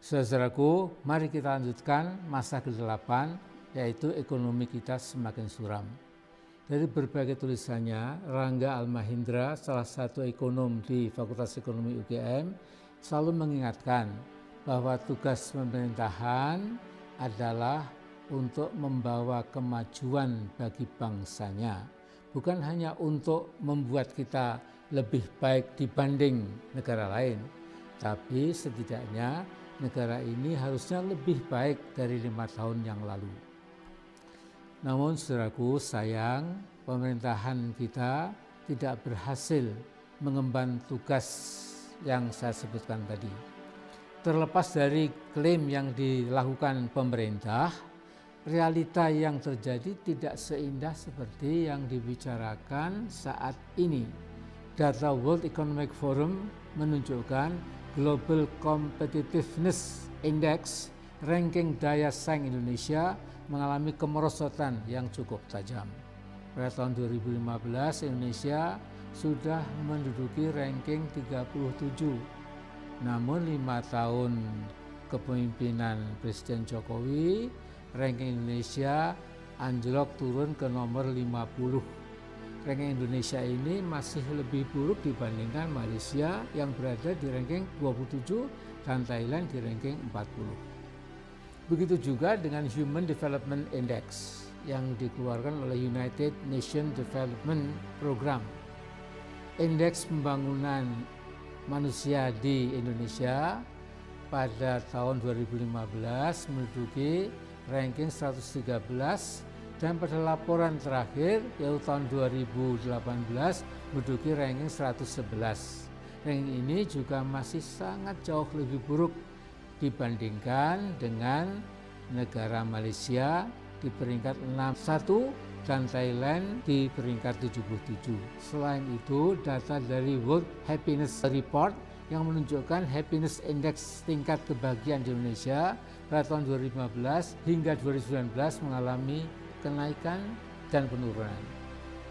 Saudaraku, mari kita lanjutkan masa ke-8 yaitu ekonomi kita semakin suram. Dari berbagai tulisannya, Rangga Almahendra, salah satu ekonom di Fakultas Ekonomi UGM, selalu mengingatkan bahwa tugas pemerintahan adalah untuk membawa kemajuan bagi bangsanya, bukan hanya untuk membuat kita lebih baik dibanding negara lain, tapi setidaknya negara ini harusnya lebih baik dari lima tahun yang lalu. Namun saudaraku sayang pemerintahan kita tidak berhasil mengemban tugas yang saya sebutkan tadi. Terlepas dari klaim yang dilakukan pemerintah, realita yang terjadi tidak seindah seperti yang dibicarakan saat ini. Data World Economic Forum menunjukkan Global Competitiveness Index ranking daya saing Indonesia mengalami kemerosotan yang cukup tajam. Pada tahun 2015 Indonesia sudah menduduki ranking 37. Namun lima tahun kepemimpinan Presiden Jokowi, ranking Indonesia anjlok turun ke nomor 50. Ranking Indonesia ini masih lebih buruk dibandingkan Malaysia yang berada di ranking 27 dan Thailand di ranking 40. Begitu juga dengan Human Development Index yang dikeluarkan oleh United Nations Development Program. Indeks pembangunan manusia di Indonesia pada tahun 2015 menduduki ranking 113 dan pada laporan terakhir yaitu tahun 2018 menduduki ranking 111. Ranking ini juga masih sangat jauh lebih buruk dibandingkan dengan negara Malaysia di peringkat 61 dan Thailand di peringkat 77. Selain itu, data dari World Happiness Report yang menunjukkan happiness index tingkat kebahagiaan di Indonesia pada tahun 2015 hingga 2019 mengalami kenaikan dan penurunan.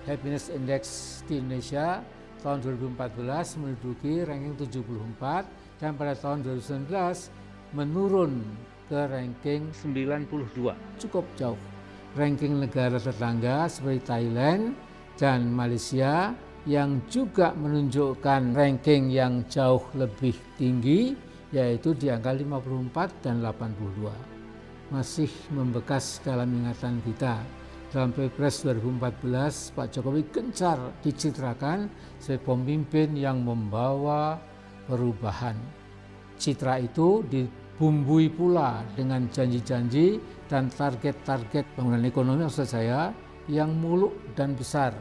Happiness index di Indonesia tahun 2014 menduduki ranking 74 dan pada tahun 2019 menurun ke ranking 92. Cukup jauh. Ranking negara tetangga seperti Thailand dan Malaysia yang juga menunjukkan ranking yang jauh lebih tinggi yaitu di angka 54 dan 82. Masih membekas dalam ingatan kita. Dalam Pilpres 2014, Pak Jokowi gencar dicitrakan sebagai pemimpin yang membawa perubahan citra itu dibumbui pula dengan janji-janji dan target-target pembangunan ekonomi maksud saya yang muluk dan besar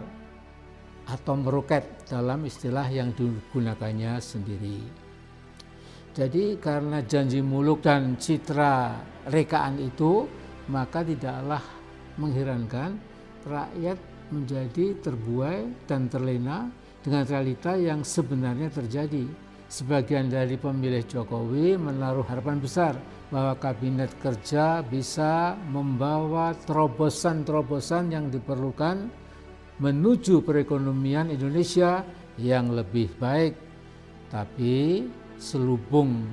atau meroket dalam istilah yang digunakannya sendiri. Jadi karena janji muluk dan citra rekaan itu maka tidaklah mengherankan rakyat menjadi terbuai dan terlena dengan realita yang sebenarnya terjadi sebagian dari pemilih Jokowi menaruh harapan besar bahwa kabinet kerja bisa membawa terobosan-terobosan yang diperlukan menuju perekonomian Indonesia yang lebih baik. Tapi selubung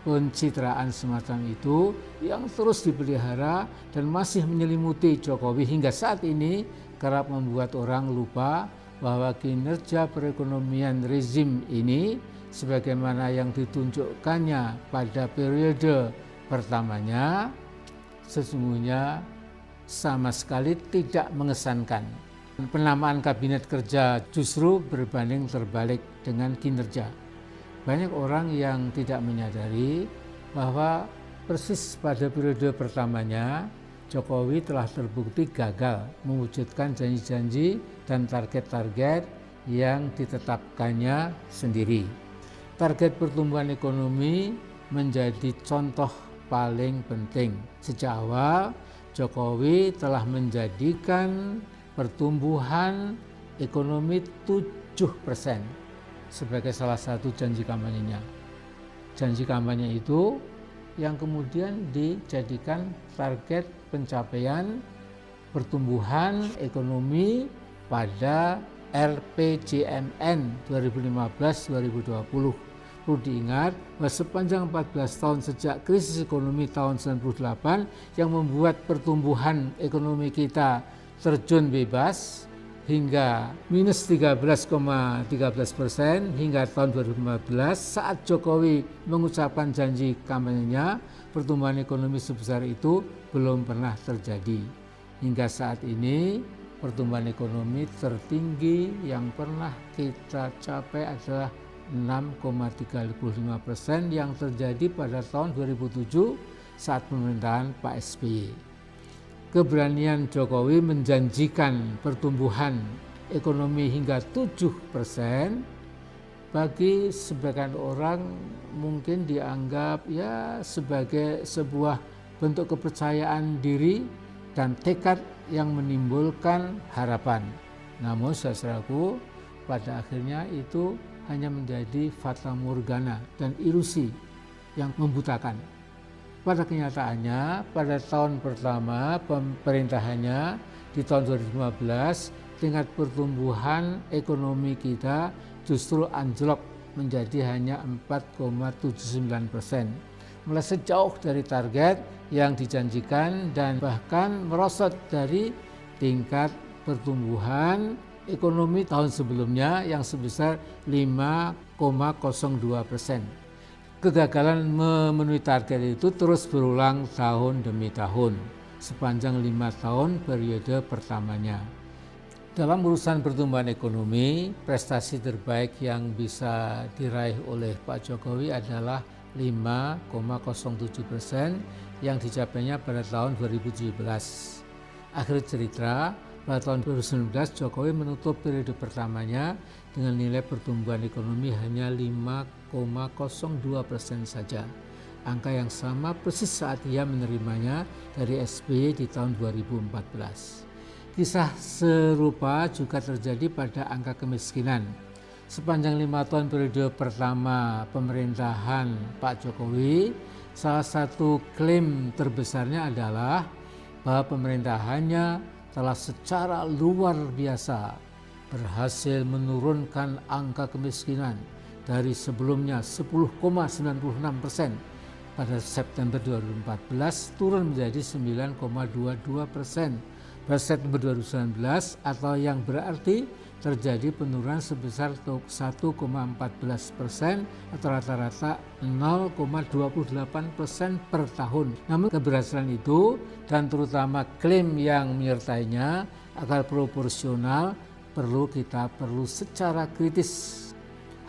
pencitraan semacam itu yang terus dipelihara dan masih menyelimuti Jokowi hingga saat ini kerap membuat orang lupa bahwa kinerja perekonomian rezim ini sebagaimana yang ditunjukkannya pada periode pertamanya sesungguhnya sama sekali tidak mengesankan. Penamaan kabinet kerja justru berbanding terbalik dengan kinerja. Banyak orang yang tidak menyadari bahwa persis pada periode pertamanya Jokowi telah terbukti gagal mewujudkan janji-janji dan target-target yang ditetapkannya sendiri target pertumbuhan ekonomi menjadi contoh paling penting. Sejak awal Jokowi telah menjadikan pertumbuhan ekonomi 7% sebagai salah satu janji kampanyenya. Janji kampanye itu yang kemudian dijadikan target pencapaian pertumbuhan ekonomi pada RPJMN 2015-2020 Perlu diingat bahwa sepanjang 14 tahun sejak krisis ekonomi tahun 98 yang membuat pertumbuhan ekonomi kita terjun bebas hingga minus 13,13 persen hingga tahun 2015 saat Jokowi mengucapkan janji kampanyenya pertumbuhan ekonomi sebesar itu belum pernah terjadi. Hingga saat ini pertumbuhan ekonomi tertinggi yang pernah kita capai adalah 6,35 persen yang terjadi pada tahun 2007 saat pemerintahan Pak SBY. Keberanian Jokowi menjanjikan pertumbuhan ekonomi hingga 7 persen bagi sebagian orang mungkin dianggap ya sebagai sebuah bentuk kepercayaan diri dan tekad yang menimbulkan harapan. Namun saudaraku pada akhirnya itu hanya menjadi fata morgana dan ilusi yang membutakan. Pada kenyataannya, pada tahun pertama pemerintahannya di tahun 2015, tingkat pertumbuhan ekonomi kita justru anjlok menjadi hanya 4,79 persen. Meleset jauh dari target yang dijanjikan dan bahkan merosot dari tingkat pertumbuhan ekonomi tahun sebelumnya yang sebesar 5,02 persen. Kegagalan memenuhi target itu terus berulang tahun demi tahun sepanjang lima tahun periode pertamanya. Dalam urusan pertumbuhan ekonomi, prestasi terbaik yang bisa diraih oleh Pak Jokowi adalah 5,07 persen yang dicapainya pada tahun 2017. Akhir cerita, pada tahun 2019 Jokowi menutup periode pertamanya dengan nilai pertumbuhan ekonomi hanya 5,02 persen saja. Angka yang sama persis saat ia menerimanya dari SBY di tahun 2014. Kisah serupa juga terjadi pada angka kemiskinan. Sepanjang lima tahun periode pertama pemerintahan Pak Jokowi, salah satu klaim terbesarnya adalah bahwa pemerintahannya telah secara luar biasa berhasil menurunkan angka kemiskinan dari sebelumnya 10,96 persen pada September 2014 turun menjadi 9,22 persen pada September 2019 atau yang berarti terjadi penurunan sebesar 1,14 persen atau rata-rata 0,28 persen per tahun. Namun keberhasilan itu dan terutama klaim yang menyertainya agar proporsional perlu kita perlu secara kritis.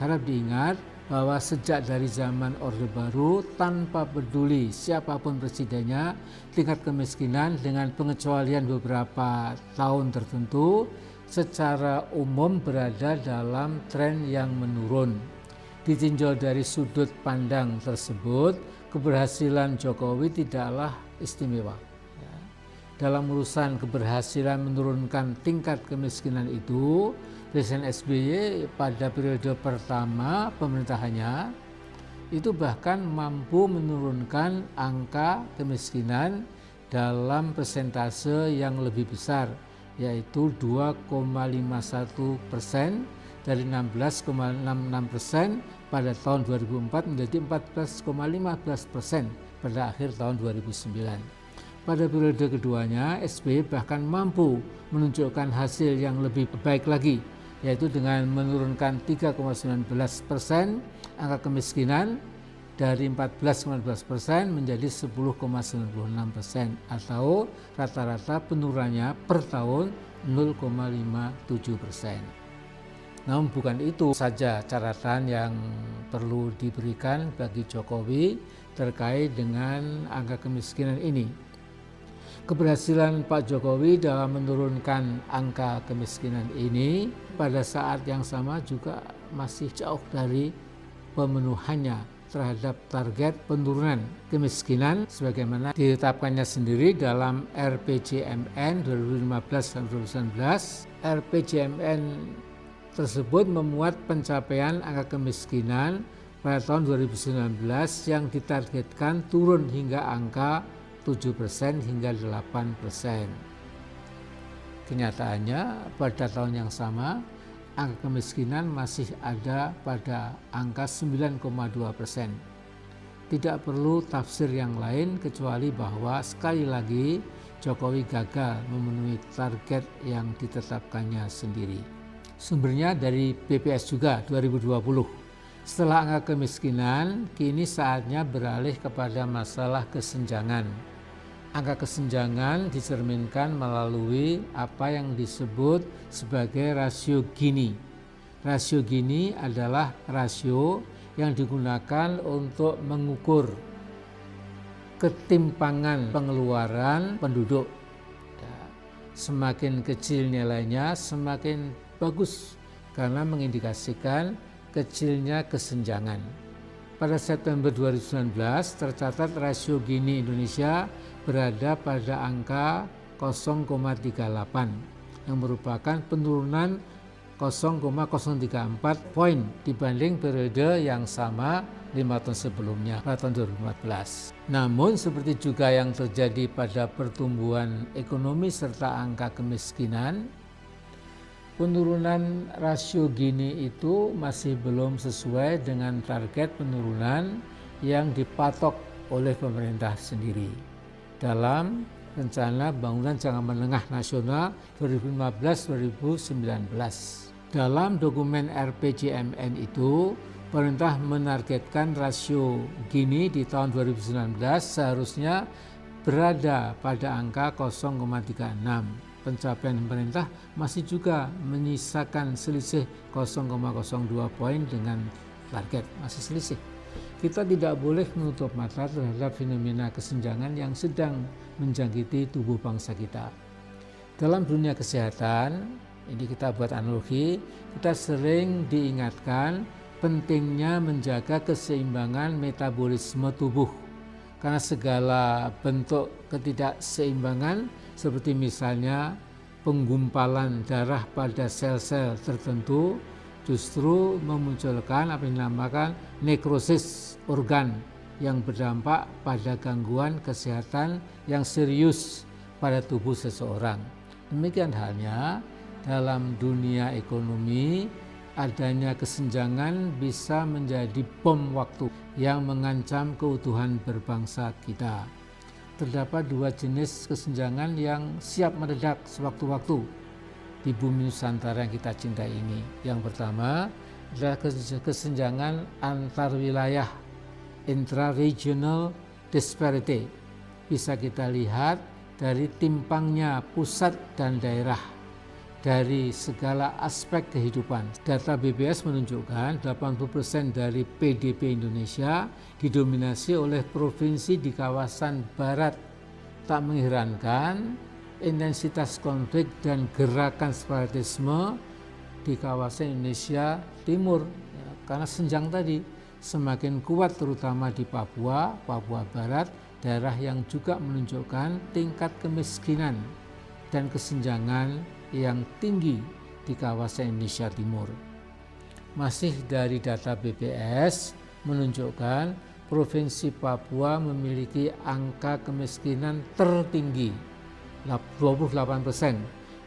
Harap diingat bahwa sejak dari zaman Orde Baru tanpa peduli siapa pun presidennya tingkat kemiskinan dengan pengecualian beberapa tahun tertentu secara umum berada dalam tren yang menurun. Ditinjau dari sudut pandang tersebut, keberhasilan Jokowi tidaklah istimewa. Dalam urusan keberhasilan menurunkan tingkat kemiskinan itu, Presiden SBY pada periode pertama pemerintahannya itu bahkan mampu menurunkan angka kemiskinan dalam persentase yang lebih besar yaitu 2,51 persen dari 16,66 persen pada tahun 2004 menjadi 14,15 persen pada akhir tahun 2009. Pada periode keduanya, SBY bahkan mampu menunjukkan hasil yang lebih baik lagi, yaitu dengan menurunkan 3,19 persen angka kemiskinan dari 14,12 persen menjadi 10,96 persen atau rata-rata penurunannya per tahun 0,57 persen. Namun bukan itu saja catatan yang perlu diberikan bagi Jokowi terkait dengan angka kemiskinan ini. Keberhasilan Pak Jokowi dalam menurunkan angka kemiskinan ini pada saat yang sama juga masih jauh dari pemenuhannya terhadap target penurunan kemiskinan sebagaimana ditetapkannya sendiri dalam RPJMN 2015-2019. RPJMN tersebut memuat pencapaian angka kemiskinan pada tahun 2019 yang ditargetkan turun hingga angka 7% hingga 8%. Kenyataannya pada tahun yang sama angka kemiskinan masih ada pada angka 9,2 persen. Tidak perlu tafsir yang lain kecuali bahwa sekali lagi Jokowi gagal memenuhi target yang ditetapkannya sendiri. Sumbernya dari BPS juga 2020. Setelah angka kemiskinan, kini saatnya beralih kepada masalah kesenjangan Angka kesenjangan dicerminkan melalui apa yang disebut sebagai rasio Gini. Rasio Gini adalah rasio yang digunakan untuk mengukur ketimpangan pengeluaran penduduk. Ya, semakin kecil nilainya, semakin bagus karena mengindikasikan kecilnya kesenjangan. Pada September 2019 tercatat rasio Gini Indonesia berada pada angka 0,38 yang merupakan penurunan 0,034 poin dibanding periode yang sama lima tahun sebelumnya pada tahun 2014. Namun seperti juga yang terjadi pada pertumbuhan ekonomi serta angka kemiskinan, penurunan rasio Gini itu masih belum sesuai dengan target penurunan yang dipatok oleh pemerintah sendiri dalam rencana bangunan jangka menengah nasional 2015-2019. Dalam dokumen RPJMN itu, pemerintah menargetkan rasio Gini di tahun 2019 seharusnya berada pada angka 0,36 pencapaian pemerintah masih juga menyisakan selisih 0,02 poin dengan target masih selisih. Kita tidak boleh menutup mata terhadap fenomena kesenjangan yang sedang menjangkiti tubuh bangsa kita. Dalam dunia kesehatan, ini kita buat analogi, kita sering diingatkan pentingnya menjaga keseimbangan metabolisme tubuh karena segala bentuk ketidakseimbangan seperti misalnya penggumpalan darah pada sel-sel tertentu justru memunculkan apa yang dinamakan nekrosis organ yang berdampak pada gangguan kesehatan yang serius pada tubuh seseorang. Demikian halnya dalam dunia ekonomi adanya kesenjangan bisa menjadi bom waktu yang mengancam keutuhan berbangsa kita terdapat dua jenis kesenjangan yang siap meledak sewaktu-waktu di bumi Nusantara yang kita cintai ini. Yang pertama adalah kesenjangan antar wilayah intra-regional disparity. Bisa kita lihat dari timpangnya pusat dan daerah dari segala aspek kehidupan. Data BPS menunjukkan 80% dari PDB Indonesia didominasi oleh provinsi di kawasan barat. Tak mengherankan intensitas konflik dan gerakan separatisme di kawasan Indonesia Timur ya, karena senjang tadi semakin kuat terutama di Papua, Papua Barat, daerah yang juga menunjukkan tingkat kemiskinan dan kesenjangan yang tinggi di kawasan Indonesia Timur. Masih dari data BPS menunjukkan Provinsi Papua memiliki angka kemiskinan tertinggi 28 persen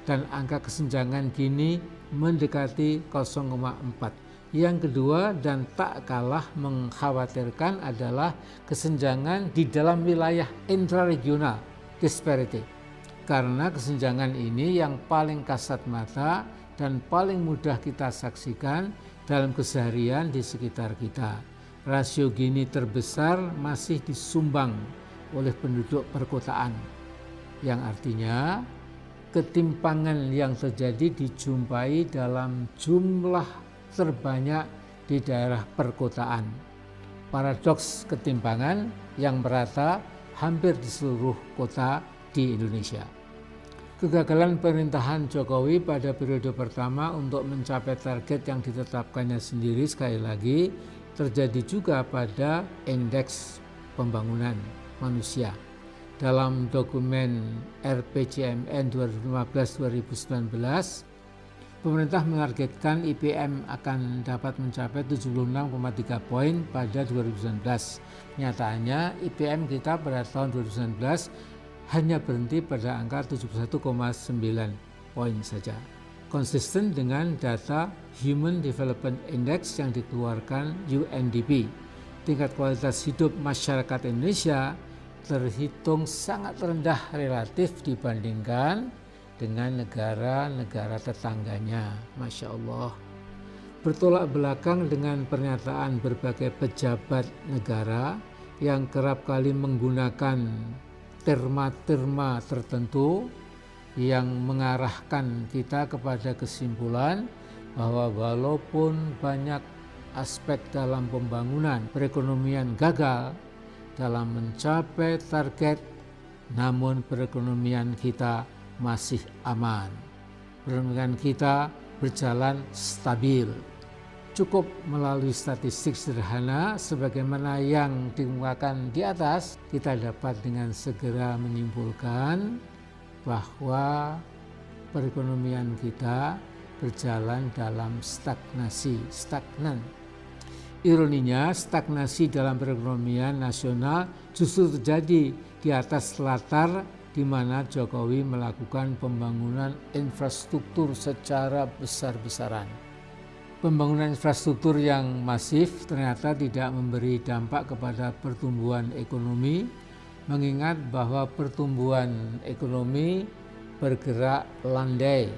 dan angka kesenjangan gini mendekati 0,4. Yang kedua dan tak kalah mengkhawatirkan adalah kesenjangan di dalam wilayah intraregional disparity karena kesenjangan ini yang paling kasat mata dan paling mudah kita saksikan dalam keseharian di sekitar kita. Rasio Gini terbesar masih disumbang oleh penduduk perkotaan, yang artinya ketimpangan yang terjadi dijumpai dalam jumlah terbanyak di daerah perkotaan. Paradoks ketimpangan yang merata hampir di seluruh kota di Indonesia. Kegagalan pemerintahan Jokowi pada periode pertama untuk mencapai target yang ditetapkannya sendiri sekali lagi terjadi juga pada indeks pembangunan manusia. Dalam dokumen RPJMN 2015-2019, pemerintah menargetkan IPM akan dapat mencapai 76,3 poin pada 2019. Nyatanya IPM kita pada tahun 2019 hanya berhenti pada angka 71,9 poin saja. konsisten dengan data Human Development Index yang dikeluarkan UNDP. Tingkat kualitas hidup masyarakat Indonesia terhitung sangat rendah relatif dibandingkan dengan negara-negara tetangganya. Masya Allah. Bertolak belakang dengan pernyataan berbagai pejabat negara yang kerap kali menggunakan terma-terma tertentu yang mengarahkan kita kepada kesimpulan bahwa walaupun banyak aspek dalam pembangunan perekonomian gagal dalam mencapai target, namun perekonomian kita masih aman. Perekonomian kita berjalan stabil. Cukup melalui statistik sederhana sebagaimana yang dikemukakan di atas, kita dapat dengan segera menyimpulkan bahwa perekonomian kita berjalan dalam stagnasi, stagnan. Ironinya, stagnasi dalam perekonomian nasional justru terjadi di atas latar di mana Jokowi melakukan pembangunan infrastruktur secara besar-besaran. Pembangunan infrastruktur yang masif ternyata tidak memberi dampak kepada pertumbuhan ekonomi, mengingat bahwa pertumbuhan ekonomi bergerak landai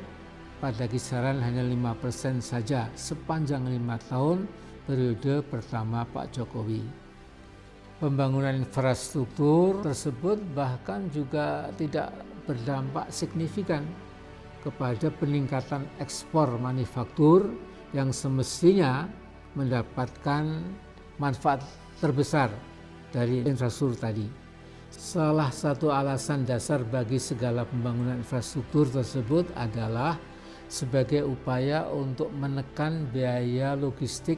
pada kisaran hanya 5% saja sepanjang lima tahun periode pertama Pak Jokowi pembangunan infrastruktur tersebut bahkan juga tidak berdampak signifikan kepada peningkatan ekspor manufaktur yang semestinya mendapatkan manfaat terbesar dari infrastruktur tadi. Salah satu alasan dasar bagi segala pembangunan infrastruktur tersebut adalah sebagai upaya untuk menekan biaya logistik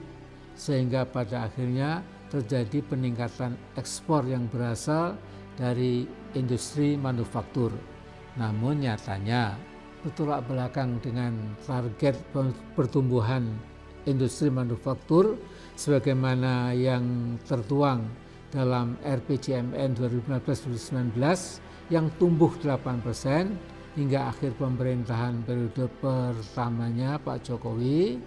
sehingga pada akhirnya terjadi peningkatan ekspor yang berasal dari industri manufaktur. Namun nyatanya bertolak belakang dengan target pertumbuhan industri manufaktur sebagaimana yang tertuang dalam RPJMN 2015-2019 yang tumbuh 8 persen hingga akhir pemerintahan periode pertamanya Pak Jokowi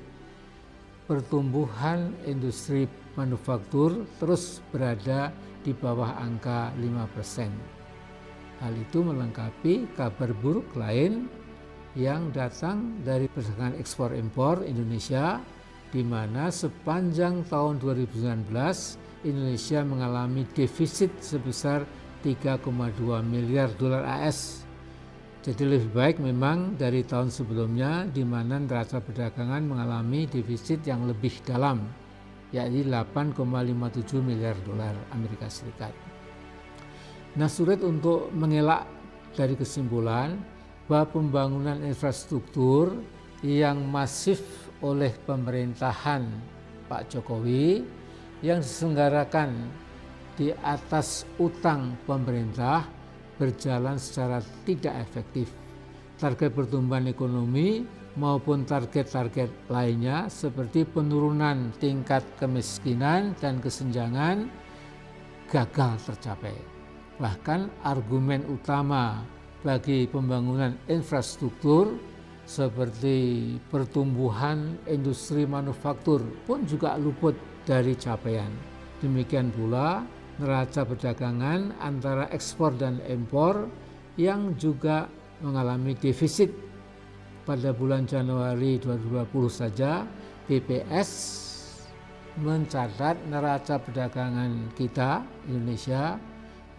pertumbuhan industri manufaktur terus berada di bawah angka 5%. Hal itu melengkapi kabar buruk lain yang datang dari perdagangan ekspor impor Indonesia di mana sepanjang tahun 2019 Indonesia mengalami defisit sebesar 3,2 miliar dolar AS jadi lebih baik memang dari tahun sebelumnya di mana neraca perdagangan mengalami defisit yang lebih dalam, yakni 8,57 miliar dolar Amerika Serikat. Nah sulit untuk mengelak dari kesimpulan bahwa pembangunan infrastruktur yang masif oleh pemerintahan Pak Jokowi yang diselenggarakan di atas utang pemerintah berjalan secara tidak efektif. Target pertumbuhan ekonomi maupun target-target lainnya seperti penurunan tingkat kemiskinan dan kesenjangan gagal tercapai. Bahkan argumen utama bagi pembangunan infrastruktur seperti pertumbuhan industri manufaktur pun juga luput dari capaian. Demikian pula neraca perdagangan antara ekspor dan impor yang juga mengalami defisit pada bulan Januari 2020 saja BPS mencatat neraca perdagangan kita Indonesia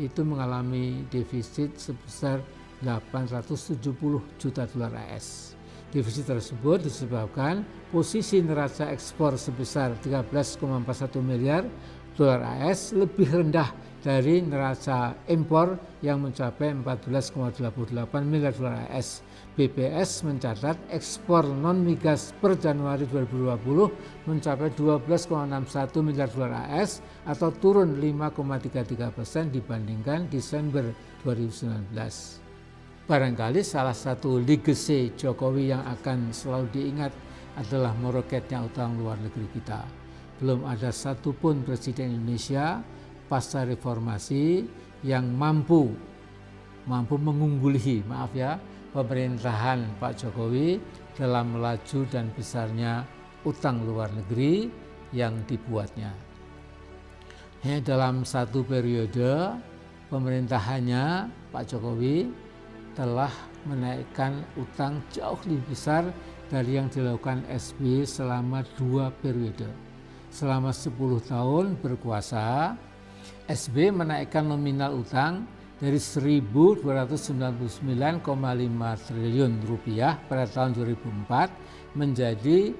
itu mengalami defisit sebesar 870 juta dolar AS. Defisit tersebut disebabkan posisi neraca ekspor sebesar 13,41 miliar dolar AS lebih rendah dari neraca impor yang mencapai 14,88 miliar dolar AS. BPS mencatat ekspor non migas per Januari 2020 mencapai 12,61 miliar dolar AS atau turun 5,33 persen dibandingkan Desember 2019. Barangkali salah satu legacy Jokowi yang akan selalu diingat adalah meroketnya utang luar negeri kita belum ada satupun presiden Indonesia pasca reformasi yang mampu mampu mengungguli maaf ya pemerintahan Pak Jokowi dalam laju dan besarnya utang luar negeri yang dibuatnya. Ya, dalam satu periode pemerintahannya Pak Jokowi telah menaikkan utang jauh lebih besar dari yang dilakukan SBY selama dua periode. Selama 10 tahun berkuasa, SBY menaikkan nominal utang dari 1.299,5 triliun rupiah pada tahun 2004 menjadi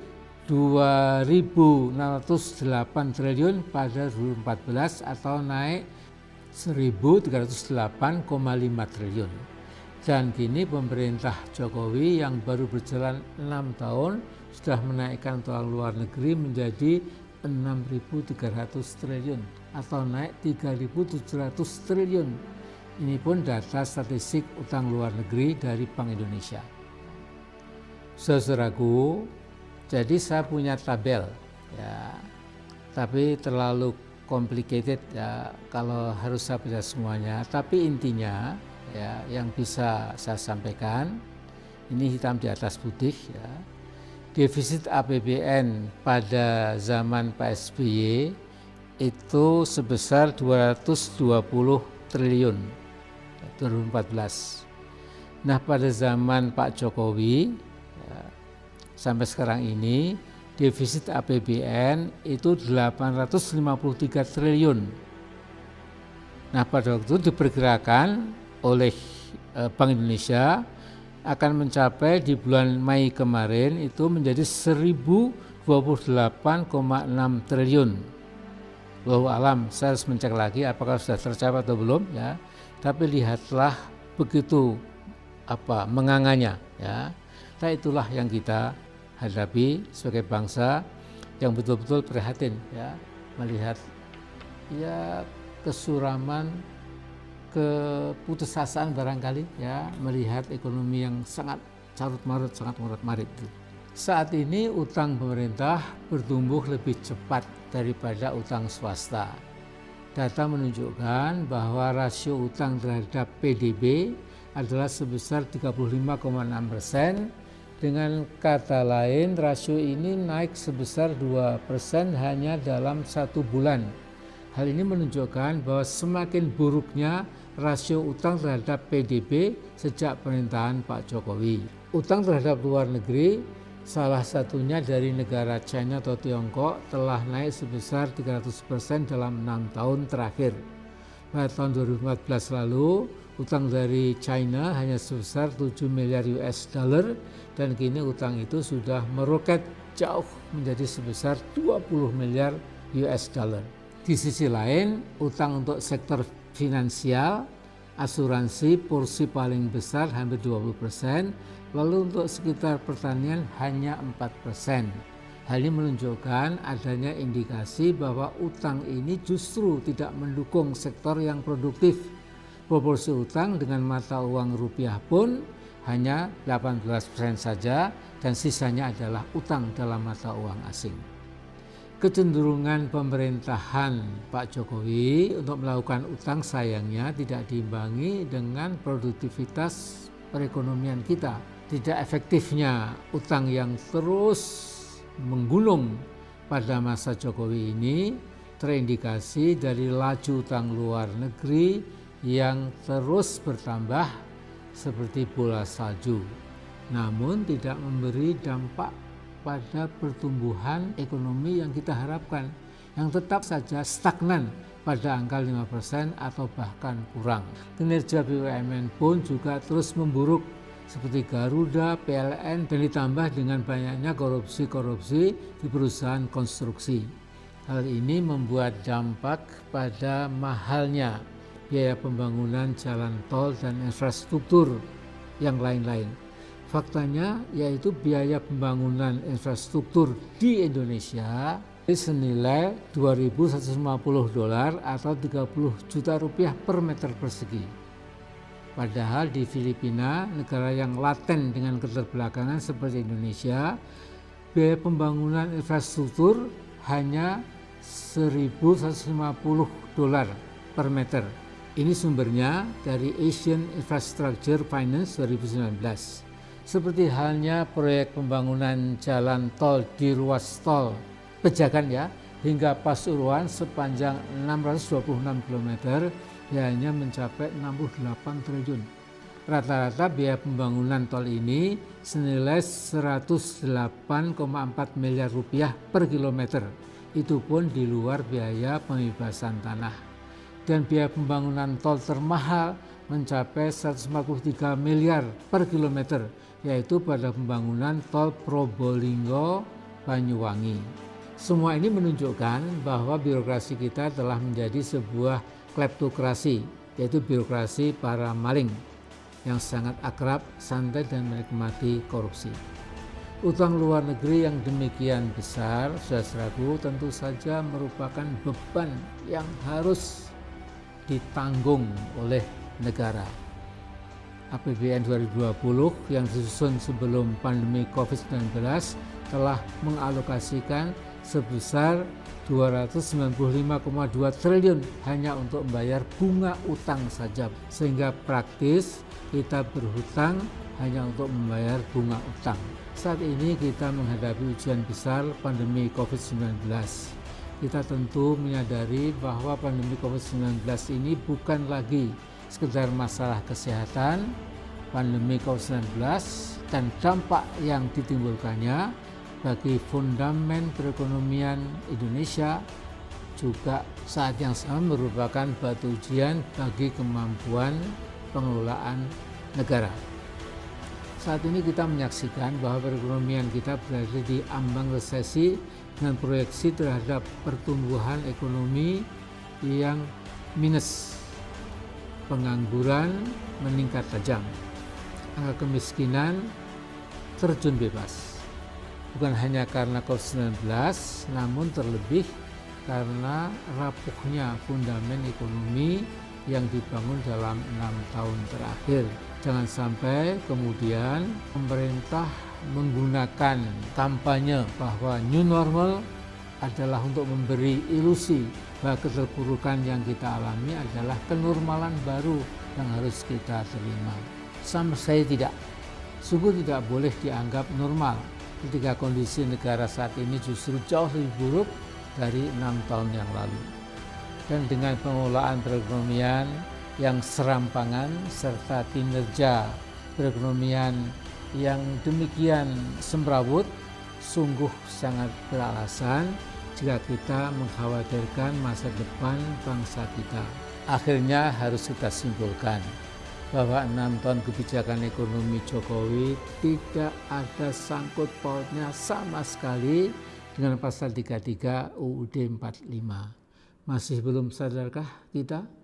2.608 triliun pada 2014 atau naik 1.308,5 triliun. Dan kini pemerintah Jokowi yang baru berjalan 6 tahun sudah menaikkan utang luar negeri menjadi 6.300 triliun atau naik 3.700 triliun. Ini pun data statistik utang luar negeri dari Bank Indonesia. Saudaraku, jadi saya punya tabel ya, tapi terlalu complicated ya kalau harus saya baca semuanya. Tapi intinya ya yang bisa saya sampaikan ini hitam di atas putih ya. Defisit APBN pada zaman Pak SBY itu sebesar 220 triliun 2014. Nah pada zaman Pak Jokowi sampai sekarang ini defisit APBN itu 853 triliun. Nah pada waktu itu diperkirakan oleh eh, Bank Indonesia akan mencapai di bulan Mei kemarin itu menjadi 1028,6 triliun. Bahwa alam, saya harus mencek lagi apakah sudah tercapai atau belum ya. Tapi lihatlah begitu apa menganganya ya. Nah itulah yang kita hadapi sebagai bangsa yang betul-betul prihatin ya melihat ya kesuraman keputusasaan barangkali ya melihat ekonomi yang sangat carut marut sangat marut marit saat ini utang pemerintah bertumbuh lebih cepat daripada utang swasta data menunjukkan bahwa rasio utang terhadap PDB adalah sebesar 35,6 persen dengan kata lain, rasio ini naik sebesar 2% hanya dalam satu bulan. Hal ini menunjukkan bahwa semakin buruknya rasio utang terhadap PDB sejak pemerintahan Pak Jokowi. Utang terhadap luar negeri, salah satunya dari negara China atau Tiongkok, telah naik sebesar 300% dalam enam tahun terakhir. Pada tahun 2014 lalu, utang dari China hanya sebesar 7 miliar US dollar dan kini utang itu sudah meroket jauh menjadi sebesar 20 miliar US dollar. Di sisi lain, utang untuk sektor finansial, asuransi porsi paling besar hampir 20 persen, lalu untuk sekitar pertanian hanya 4 persen. Hal ini menunjukkan adanya indikasi bahwa utang ini justru tidak mendukung sektor yang produktif. Proporsi utang dengan mata uang rupiah pun hanya 18% saja dan sisanya adalah utang dalam mata uang asing. Kecenderungan pemerintahan Pak Jokowi untuk melakukan utang sayangnya tidak diimbangi dengan produktivitas perekonomian kita. Tidak efektifnya utang yang terus menggunung pada masa Jokowi ini terindikasi dari laju utang luar negeri yang terus bertambah seperti bola salju, namun tidak memberi dampak pada pertumbuhan ekonomi yang kita harapkan, yang tetap saja stagnan pada angka 5% atau bahkan kurang. Kinerja BUMN pun juga terus memburuk seperti Garuda, PLN, dan ditambah dengan banyaknya korupsi-korupsi di perusahaan konstruksi. Hal ini membuat dampak pada mahalnya biaya pembangunan jalan tol dan infrastruktur yang lain-lain. Faktanya yaitu biaya pembangunan infrastruktur di Indonesia senilai 2.150 dolar atau 30 juta rupiah per meter persegi. Padahal di Filipina, negara yang laten dengan keterbelakangan seperti Indonesia, biaya pembangunan infrastruktur hanya 1.150 dolar per meter ini sumbernya dari Asian Infrastructure Finance 2019. Seperti halnya proyek pembangunan jalan tol di ruas tol Pejagan ya, hingga Pasuruan sepanjang 626 km ya hanya mencapai 68 triliun. Rata-rata biaya pembangunan tol ini senilai 108,4 miliar rupiah per kilometer. Itu pun di luar biaya pembebasan tanah. Dan biaya pembangunan tol termahal mencapai 143 miliar per kilometer, yaitu pada pembangunan tol Probolinggo Banyuwangi. Semua ini menunjukkan bahwa birokrasi kita telah menjadi sebuah kleptokrasi, yaitu birokrasi para maling yang sangat akrab, santai dan menikmati korupsi. Utang luar negeri yang demikian besar, saudara-saudaraku, tentu saja merupakan beban yang harus ditanggung oleh negara. APBN 2020 yang disusun sebelum pandemi COVID-19 telah mengalokasikan sebesar 295,2 triliun hanya untuk membayar bunga utang saja sehingga praktis kita berhutang hanya untuk membayar bunga utang. Saat ini kita menghadapi ujian besar pandemi COVID-19. Kita tentu menyadari bahwa pandemi COVID-19 ini bukan lagi sekedar masalah kesehatan, pandemi COVID-19 dan dampak yang ditimbulkannya bagi fundamen perekonomian Indonesia juga saat yang sama merupakan batu ujian bagi kemampuan pengelolaan negara. Saat ini kita menyaksikan bahwa perekonomian kita berada di ambang resesi dengan proyeksi terhadap pertumbuhan ekonomi yang minus. Pengangguran meningkat tajam. Angka kemiskinan terjun bebas. Bukan hanya karena COVID-19, namun terlebih karena rapuhnya fundamen ekonomi yang dibangun dalam enam tahun terakhir. Jangan sampai kemudian pemerintah menggunakan kampanye bahwa new normal adalah untuk memberi ilusi bahwa keterpurukan yang kita alami adalah kenormalan baru yang harus kita terima. Sama saya tidak, sungguh tidak boleh dianggap normal ketika kondisi negara saat ini justru jauh lebih buruk dari enam tahun yang lalu dan dengan pengelolaan perekonomian yang serampangan serta kinerja perekonomian yang demikian semrawut sungguh sangat beralasan jika kita mengkhawatirkan masa depan bangsa kita. Akhirnya harus kita simpulkan bahwa enam tahun kebijakan ekonomi Jokowi tidak ada sangkut pautnya sama sekali dengan pasal 33 UUD 45. Masih belum sadarkah kita